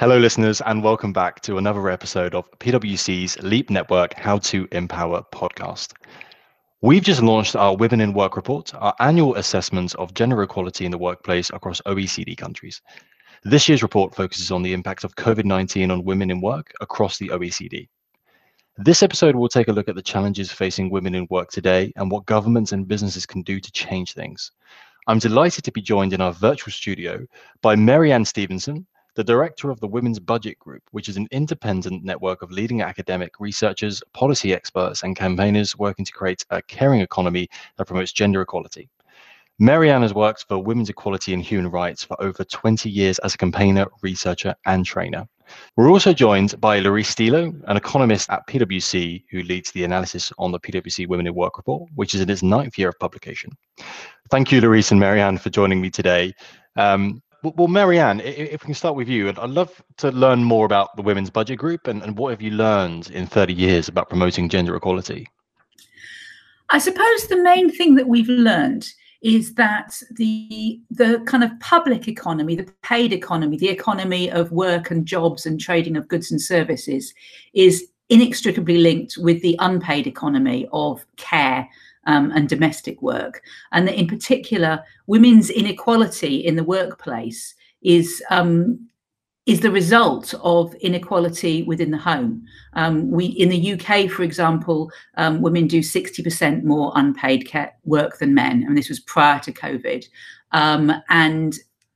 Hello, listeners, and welcome back to another episode of PwC's Leap Network How to Empower podcast. We've just launched our Women in Work report, our annual assessment of gender equality in the workplace across OECD countries. This year's report focuses on the impact of COVID 19 on women in work across the OECD. This episode will take a look at the challenges facing women in work today and what governments and businesses can do to change things. I'm delighted to be joined in our virtual studio by Mary-Ann Stephenson, the director of the Women's Budget Group, which is an independent network of leading academic researchers, policy experts, and campaigners working to create a caring economy that promotes gender equality. Mary-Ann has worked for women's equality and human rights for over 20 years as a campaigner, researcher, and trainer. We're also joined by Larice Stielow, an economist at PwC who leads the analysis on the PwC Women in Work report, which is in its ninth year of publication. Thank you, Larice and Mary-Ann, for joining me today. Um, well, Mary-Ann, if we can start with you, I'd love to learn more about the Women's Budget Group and, and what have you learned in 30 years about promoting gender equality? I suppose the main thing that we've learned is that the the kind of public economy, the paid economy, the economy of work and jobs and trading of goods and services is inextricably linked with the unpaid economy of care um, and domestic work. And that in particular, women's inequality in the workplace is um, is the result of inequality within the home. Um, we in the UK, for example, um, women do 60% more unpaid work than men, and this was prior to COVID. Um, and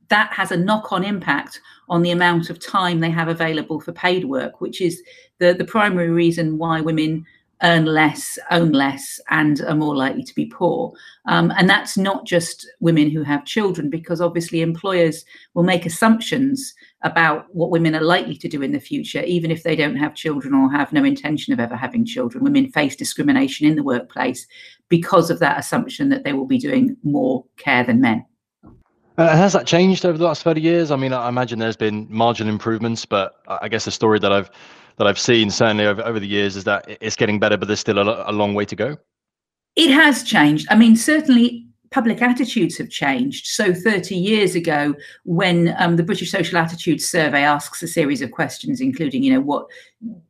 that has a knock-on impact on the amount of time they have available for paid work, which is the, the primary reason why women earn less, own less, and are more likely to be poor. Um, and that's not just women who have children, because obviously employers will make assumptions about what women are likely to do in the future, even if they don't have children or have no intention of ever having children. Women face discrimination in the workplace because of that assumption that they will be doing more care than men. Uh, has that changed over the last 30 years? I mean, I imagine there's been marginal improvements, but I guess the story that I've that I've seen certainly over, over the years is that it's getting better, but there's still a, a long way to go. It has changed. I mean, certainly public attitudes have changed. So 30 years ago, when um, the British Social Attitudes Survey asks a series of questions, including, you know, what,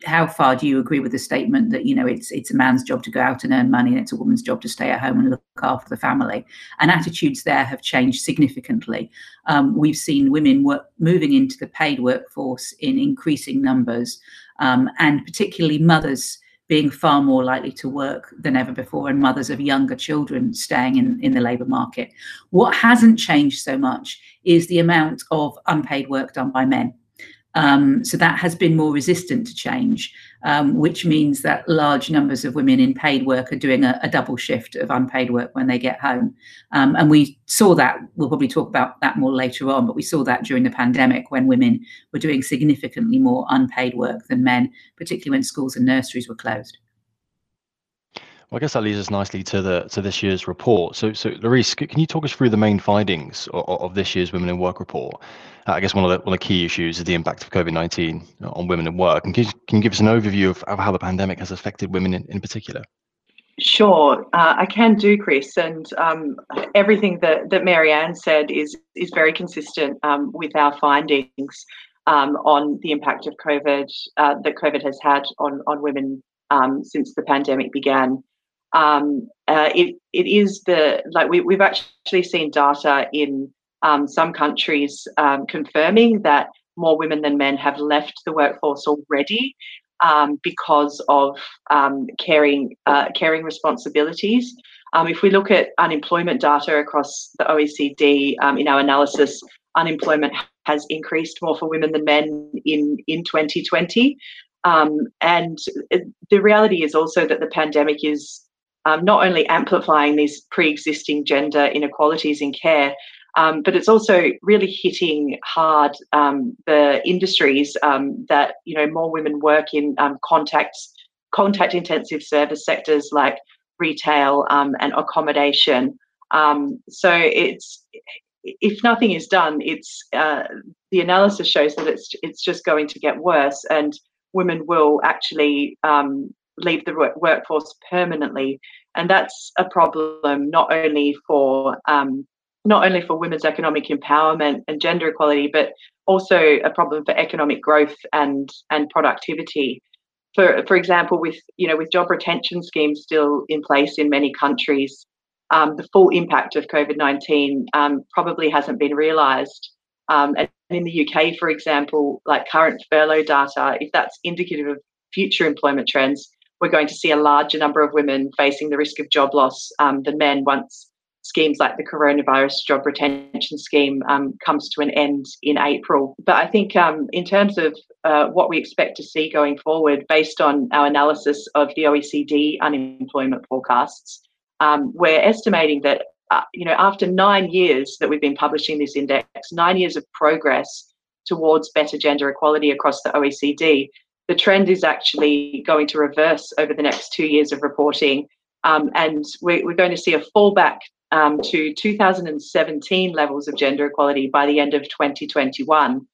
how far do you agree with the statement that you know it's it's a man's job to go out and earn money, and it's a woman's job to stay at home and look after the family? And attitudes there have changed significantly. Um, we've seen women work, moving into the paid workforce in increasing numbers, um, and particularly mothers being far more likely to work than ever before, and mothers of younger children staying in, in the labour market. What hasn't changed so much is the amount of unpaid work done by men. Um, so that has been more resistant to change, um, which means that large numbers of women in paid work are doing a, a double shift of unpaid work when they get home. Um, and we saw that, we'll probably talk about that more later on, but we saw that during the pandemic when women were doing significantly more unpaid work than men, particularly when schools and nurseries were closed. Well, I guess that leads us nicely to the to this year's report. So, so Larice, can you talk us through the main findings of, of this year's Women in Work report? Uh, I guess one of the one of the key issues is the impact of COVID nineteen on women in work. And can you, can you give us an overview of, of how the pandemic has affected women in, in particular? Sure, uh, I can do, Chris, and um, everything that that Mary-Ann said is is very consistent um, with our findings um, on the impact of COVID uh, that COVID has had on on women um, since the pandemic began um, uh, it it is the like we we've actually seen data in um, some countries um, confirming that more women than men have left the workforce already um, because of um, caring uh, caring responsibilities. Um, if we look at unemployment data across the OECD in our analysis, unemployment has increased more for women than men in in 2020. Um, and the reality is also that the pandemic is um, not only amplifying these pre-existing gender inequalities in care, um, but it's also really hitting hard um, the industries um, that you know more women work in um, contacts contact intensive service sectors like retail um, and accommodation. so it's if nothing is done, it's uh, the analysis shows that it's it's just going to get worse, and women will actually leave the workforce permanently. And that's a problem not only for um, not only for women's economic empowerment and gender equality, but also a problem for economic growth and and productivity. For for example, with you know with job retention schemes still in place in many countries, um, the full impact of COVID nineteen um, probably hasn't been realised. Um, and in the UK, for example, like current furlough data, if that's indicative of future employment trends, we're going to see a larger number of women facing the risk of job loss um, than men once schemes like the coronavirus job retention scheme um, comes to an end in April. But I think um, in terms of uh, what we expect to see going forward, based on our analysis of the OECD unemployment forecasts, um, we're estimating that uh, you know after nine years that we've been publishing this index, nine years of progress towards better gender equality across the OECD, the trend is actually going to reverse over the next two years of reporting. Um, and we're, we're, going to see a fallback um, to 2017 levels of gender equality by the end of 2021.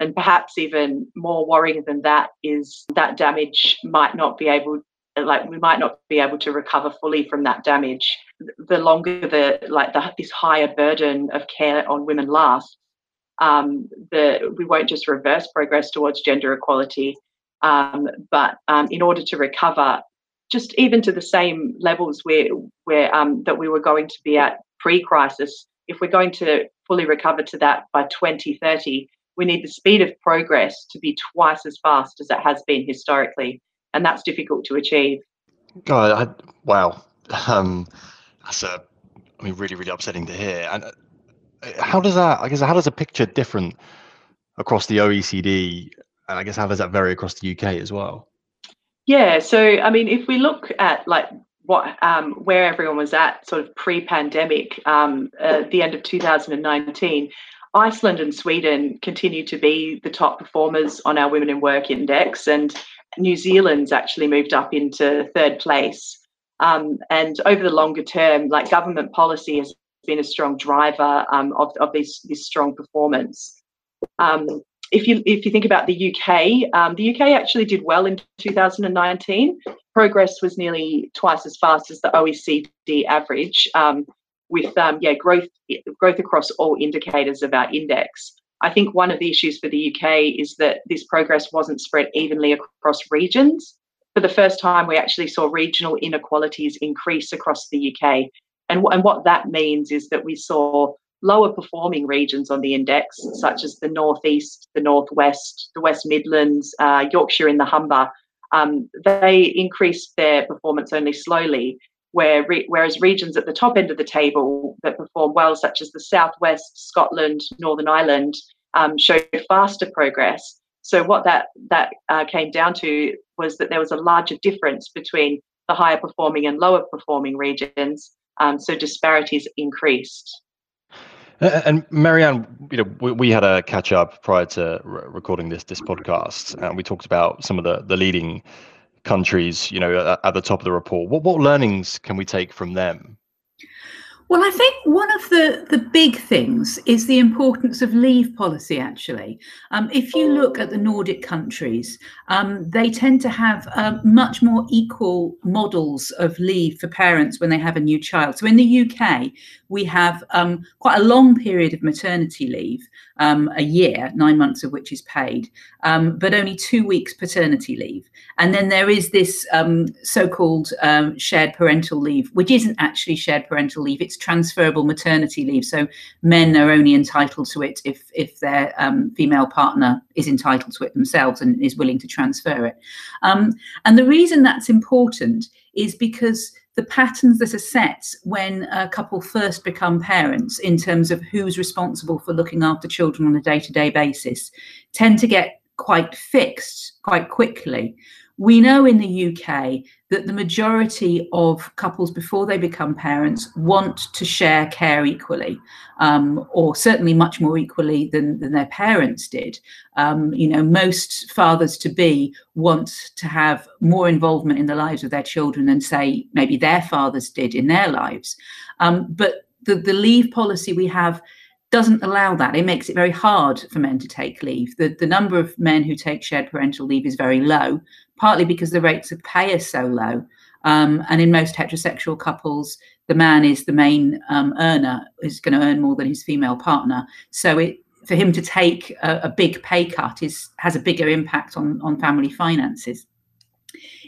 And perhaps even more worrying than that is that damage might not be able, like we might not be able to recover fully from that damage. The longer the like the, this higher burden of care on women lasts, um, the we won't just reverse progress towards gender equality, um, but um, in order to recover just even to the same levels where where um, that we were going to be at pre-crisis, if we're going to fully recover to that by 2030, we need the speed of progress to be twice as fast as it has been historically, and that's difficult to achieve. God, I, wow, um, that's a, I mean, really, really upsetting to hear. And uh, how does that? I guess how does a picture different across the OECD and I guess how does that vary across the UK as well? Yeah, so I mean, if we look at like what um, where everyone was at sort of pre-pandemic, um, uh, the end of 2019, Iceland and Sweden continue to be the top performers on our Women in Work index, and New Zealand's actually moved up into third place. Um, and over the longer term, like government policy has been a strong driver um, of, of this, this strong performance. Um, if you if you think about the UK, um, the UK actually did well in 2019. Progress was nearly twice as fast as the OECD average, um, with um, yeah growth growth across all indicators of our index. I think one of the issues for the UK is that this progress wasn't spread evenly across regions. For the first time, we actually saw regional inequalities increase across the UK. And, and what that means is that we saw lower performing regions on the index, such as the Northeast, the Northwest, the West Midlands, uh, Yorkshire, and the Humber, um, they increased their performance only slowly. Where re- whereas regions at the top end of the table that perform well, such as the Southwest, Scotland, Northern Ireland, um, showed faster progress. So what that that uh, came down to was that there was a larger difference between the higher performing and lower performing regions. Um, so disparities increased. And Mary-Ann, you know, we, we had a catch up prior to re- recording this this podcast, and we talked about some of the the leading countries, you know, at, at the top of the report. What what learnings can we take from them? Well, I think one of the, the big things is the importance of leave policy, actually. Um, if you look at the Nordic countries, um, they tend to have uh, much more equal models of leave for parents when they have a new child. So in the UK, we have um, quite a long period of maternity leave, um, a year, nine months of which is paid, um, but only two weeks paternity leave. And then there is this so called shared parental leave, which isn't actually shared parental leave, it's transferable maternity leave. So men are only entitled to it if if their um, female partner is entitled to it themselves and is willing to transfer it. Um, and the reason that's important is because the patterns that are set when a couple first become parents in terms of who's responsible for looking after children on a day-to-day basis tend to get quite fixed quite quickly we know in the UK that the majority of couples before they become parents want to share care equally, um, or certainly much more equally than, than their parents did. Um, you know, most fathers to be want to have more involvement in the lives of their children than, say, maybe their fathers did in their lives. Um, but the, the leave policy we have doesn't allow that. It makes it very hard for men to take leave. The, the number of men who take shared parental leave is very low, partly because the rates of pay are so low. Um, and in most heterosexual couples, the man is the main um, earner, is going to earn more than his female partner. So it for him to take a, a big pay cut is has a bigger impact on on family finances.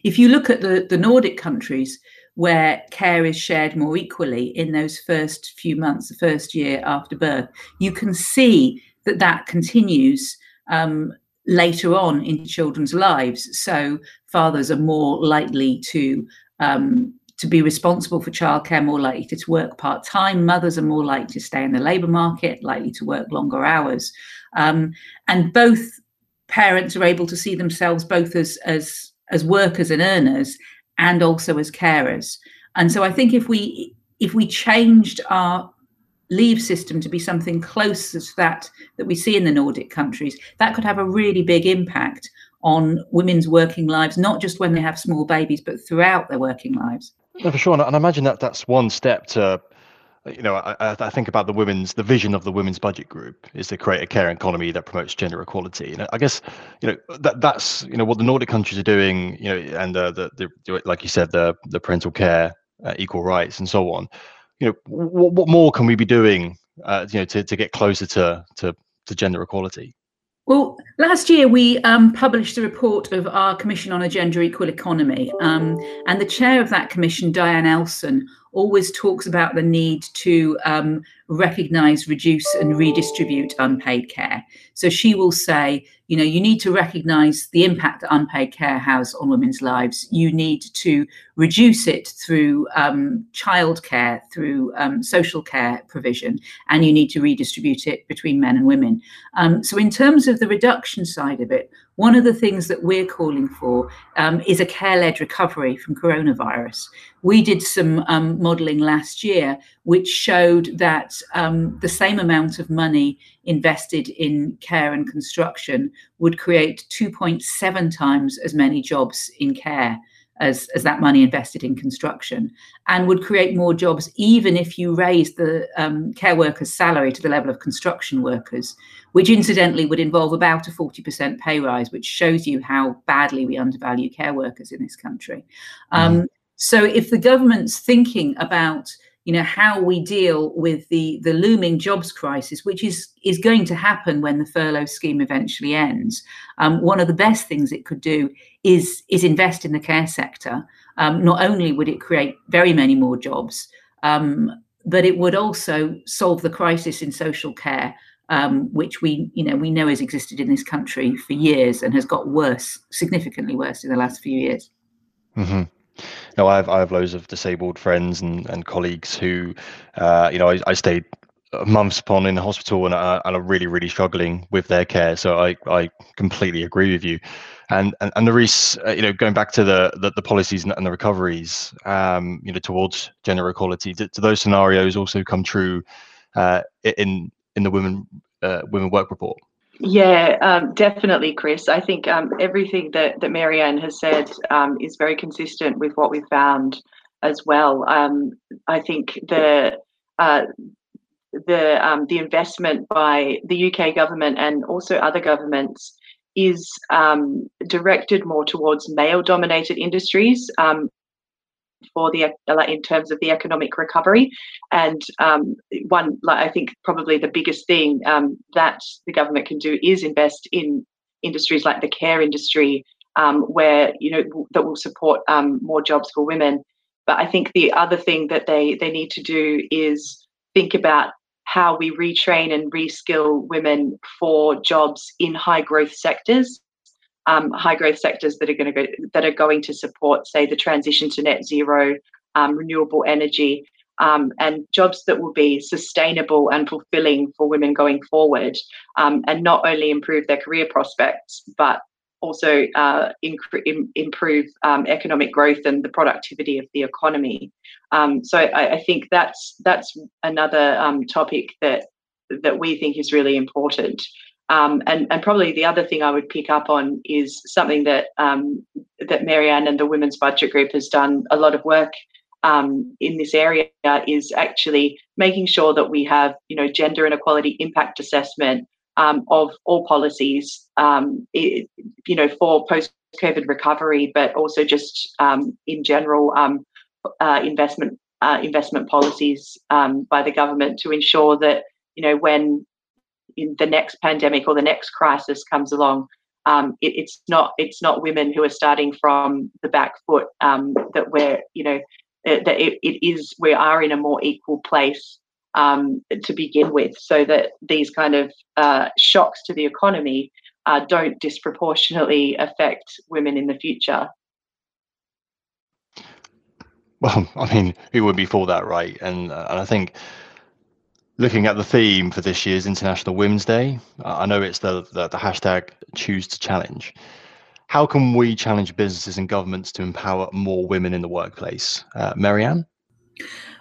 If you look at the, the Nordic countries, where care is shared more equally in those first few months, the first year after birth, you can see that that continues um, later on in children's lives. So fathers are more likely to um, to be responsible for childcare, more likely to work part time. Mothers are more likely to stay in the labour market, likely to work longer hours, um, and both parents are able to see themselves both as as as workers and earners and also as carers. And so I think if we if we changed our leave system to be something close to that that we see in the Nordic countries, that could have a really big impact on women's working lives, not just when they have small babies, but throughout their working lives. For sure, and I imagine that that's one step to you know, I, I, think about the women's, the vision of the women's budget group is to create a care economy that promotes gender equality. And I guess, you know, that that's you know what the Nordic countries are doing, you know, and uh, the, the like you said, the the parental care, uh, equal rights, and so on. You know, what, what more can we be doing, uh, you know, to to get closer to to to gender equality? Well, last year we um, published a report of our Commission on a Gender Equal Economy, um, and the chair of that commission, Diane Elson, always talks about the need to um, recognize, reduce, and redistribute unpaid care. So she will say, you know, you need to recognize the impact that unpaid care has on women's lives. You need to reduce it through um, childcare, through um, social care provision, and you need to redistribute it between men and women. Um, so, in terms of the reduction side of it, one of the things that we're calling for um, is a care led recovery from coronavirus. We did some um, modelling last year which showed that um, the same amount of money invested in care and construction would create 2.7 times as many jobs in care as, as that money invested in construction and would create more jobs even if you raise the um, care workers' salary to the level of construction workers, which incidentally would involve about a 40% pay rise, which shows you how badly we undervalue care workers in this country. Um, mm. So if the government's thinking about you know how we deal with the the looming jobs crisis which is is going to happen when the furlough scheme eventually ends um, one of the best things it could do is is invest in the care sector. Um, not only would it create very many more jobs um, but it would also solve the crisis in social care um, which we you know we know has existed in this country for years and has got worse significantly worse in the last few years. Mm-hmm. Know, I have I have loads of disabled friends and, and colleagues who, uh, you know, I, I stayed months upon in the hospital and, uh, and are really really struggling with their care. So I I completely agree with you. And and, and Larice, uh, you know, going back to the the, the policies and, and, the recoveries, um, you know, towards gender equality, do, do those scenarios also come true uh, in in the women uh, women work report? Yeah, um, definitely, Chris. I think um, everything that, that Mary-Ann has said um, is very consistent with what we found as well. Um, I think the uh, the um, the investment by the UK government and also other governments is um, directed more towards male-dominated industries for the in terms of the economic recovery. And um, one, like I think, probably the biggest thing um, that the government can do is invest in industries like the care industry, um, where you know that will support um, more jobs for women. But I think the other thing that they they need to do is think about how we retrain and reskill women for jobs in high growth sectors um, high growth sectors that are going to that are going to support, say, the transition to net zero, um, renewable energy, um, and jobs that will be sustainable and fulfilling for women going forward, um, and not only improve their career prospects, but also uh, inc- improve um, economic growth and the productivity of the economy. Um, so I, I, think that's that's another topic that that we think is really important. Um, and, and probably the other thing I would pick up on is something that um, that Mary-Ann and the Women's Budget Group has done a lot of work um, in this area is actually making sure that we have you know gender inequality impact assessment um, of all policies um, it, you know for post COVID recovery, but also just um, in general uh, investment uh, investment policies um, by the government to ensure that you know when the next pandemic or the next crisis comes along, um, it, it's not it's not women who are starting from the back foot. Um, that we're you know that it, it is we are in a more equal place um, to begin with, so that these kind of uh, shocks to the economy uh, don't disproportionately affect women in the future. Well, I mean, who would be for that, right? And, uh, and I think looking at the theme for this year's International Women's Day, I know it's the, the, the hashtag choose to challenge. How can we challenge businesses and governments to empower more women in the workplace? Uh, Mary-Ann?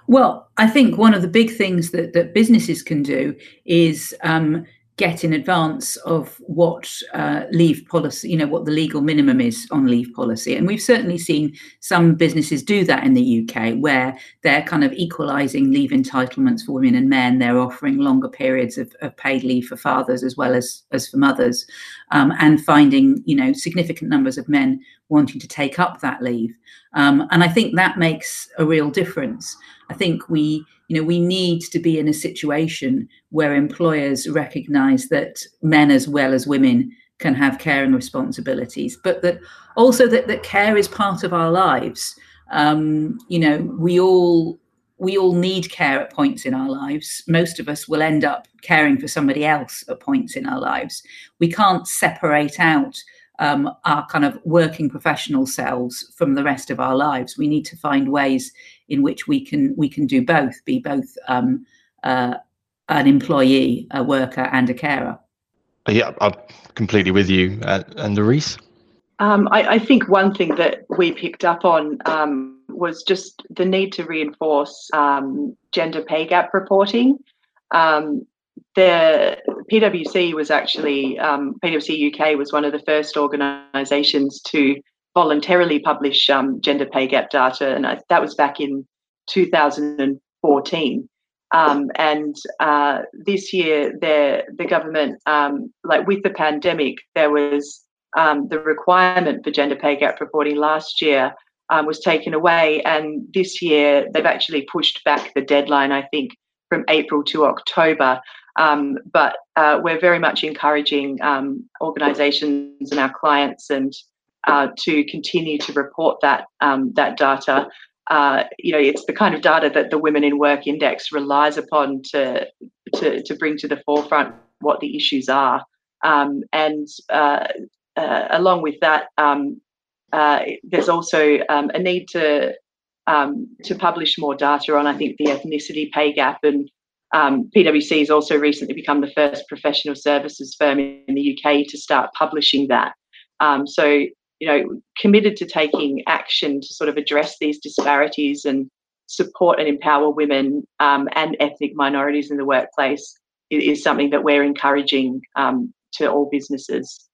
Well, I think one of the big things that, that businesses can do is um, get in advance of what uh, leave policy, you know, what the legal minimum is on leave policy. And we've certainly seen some businesses do that in the UK where they're kind of equalising leave entitlements for women and men. They're offering longer periods of, of paid leave for fathers as well as, as for mothers um, and finding, you know, significant numbers of men wanting to take up that leave. Um, and I think that makes a real difference. I think we you know we need to be in a situation where employers recognize that men as well as women can have caring responsibilities but that also that, that care is part of our lives um, you know we all we all need care at points in our lives most of us will end up caring for somebody else at points in our lives we can't separate out um, our kind of working professional selves from the rest of our lives. We need to find ways in which we can we can do both, be both um, uh, an employee, a worker, and a carer. Yeah, I'm completely with you. Uh, and Larice? Um, I, I, think one thing that we picked up on um, was just the need to reinforce um, gender pay gap reporting. Um, the PwC was actually um, PwC UK was one of the first organisations to voluntarily publish um, gender pay gap data, and I, that was back in 2014. Um, and uh, this year, the the government, um, like with the pandemic, there was um, the requirement for gender pay gap reporting last year um, was taken away, and this year they've actually pushed back the deadline. I think from April to October. Um, but uh, we're very much encouraging um, organisations and our clients and uh, to continue to report that um, that data. Uh, you know, it's the kind of data that the Women in Work Index relies upon to to, to bring to the forefront what the issues are. Um, and uh, uh, along with that, um, uh, there's also um, a need to to publish more data on, I think, the ethnicity pay gap and um, PwC has also recently become the first professional services firm in the UK to start publishing that. Um, so, you know, committed to taking action to sort of address these disparities and support and empower women um, and ethnic minorities in the workplace is, is something that we're encouraging um, to all businesses.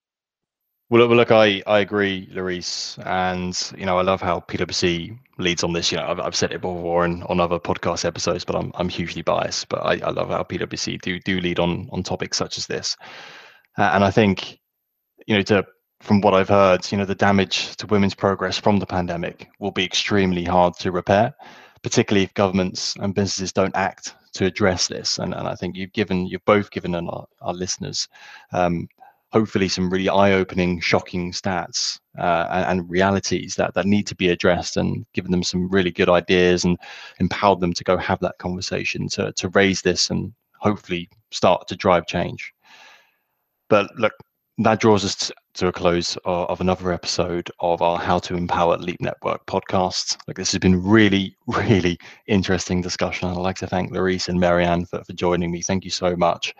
Well, look, I, I agree, Larice, and you know I love how PwC leads on this. You know, I've, I've said it before and on other podcast episodes, but I'm I'm hugely biased. But I, I love how PwC do do lead on on topics such as this, uh, and I think, you know, to from what I've heard, you know, the damage to women's progress from the pandemic will be extremely hard to repair, particularly if governments and businesses don't act to address this. And and I think you've given you've both given our, our listeners um, hopefully some really eye-opening, shocking stats uh, and, and, realities that that need to be addressed, and given them some really good ideas and empowered them to go have that conversation to to raise this and hopefully start to drive change. But look, that draws us to a close of another episode of our How to Empower Leap Network podcast. Like this has been really, really interesting discussion. I'd like to thank Larice and Mary-Ann for, for joining me. Thank you so much.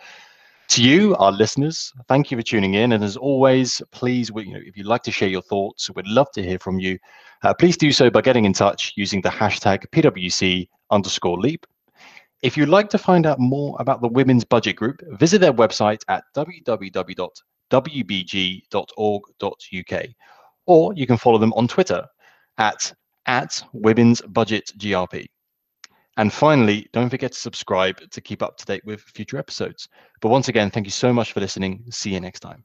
To you, our listeners, thank you for tuning in. And as always, please, you know, if you'd like to share your thoughts, we'd love to hear from you. Uh, please do so by getting in touch using the hashtag PwC underscore leap. If you'd like to find out more about the Women's Budget Group, visit their website at www.wbg.org.uk, or you can follow them on Twitter at, at Women's Budget GRP. And finally, don't forget to subscribe to keep up to date with future episodes. But once again, thank you so much for listening. See you next time.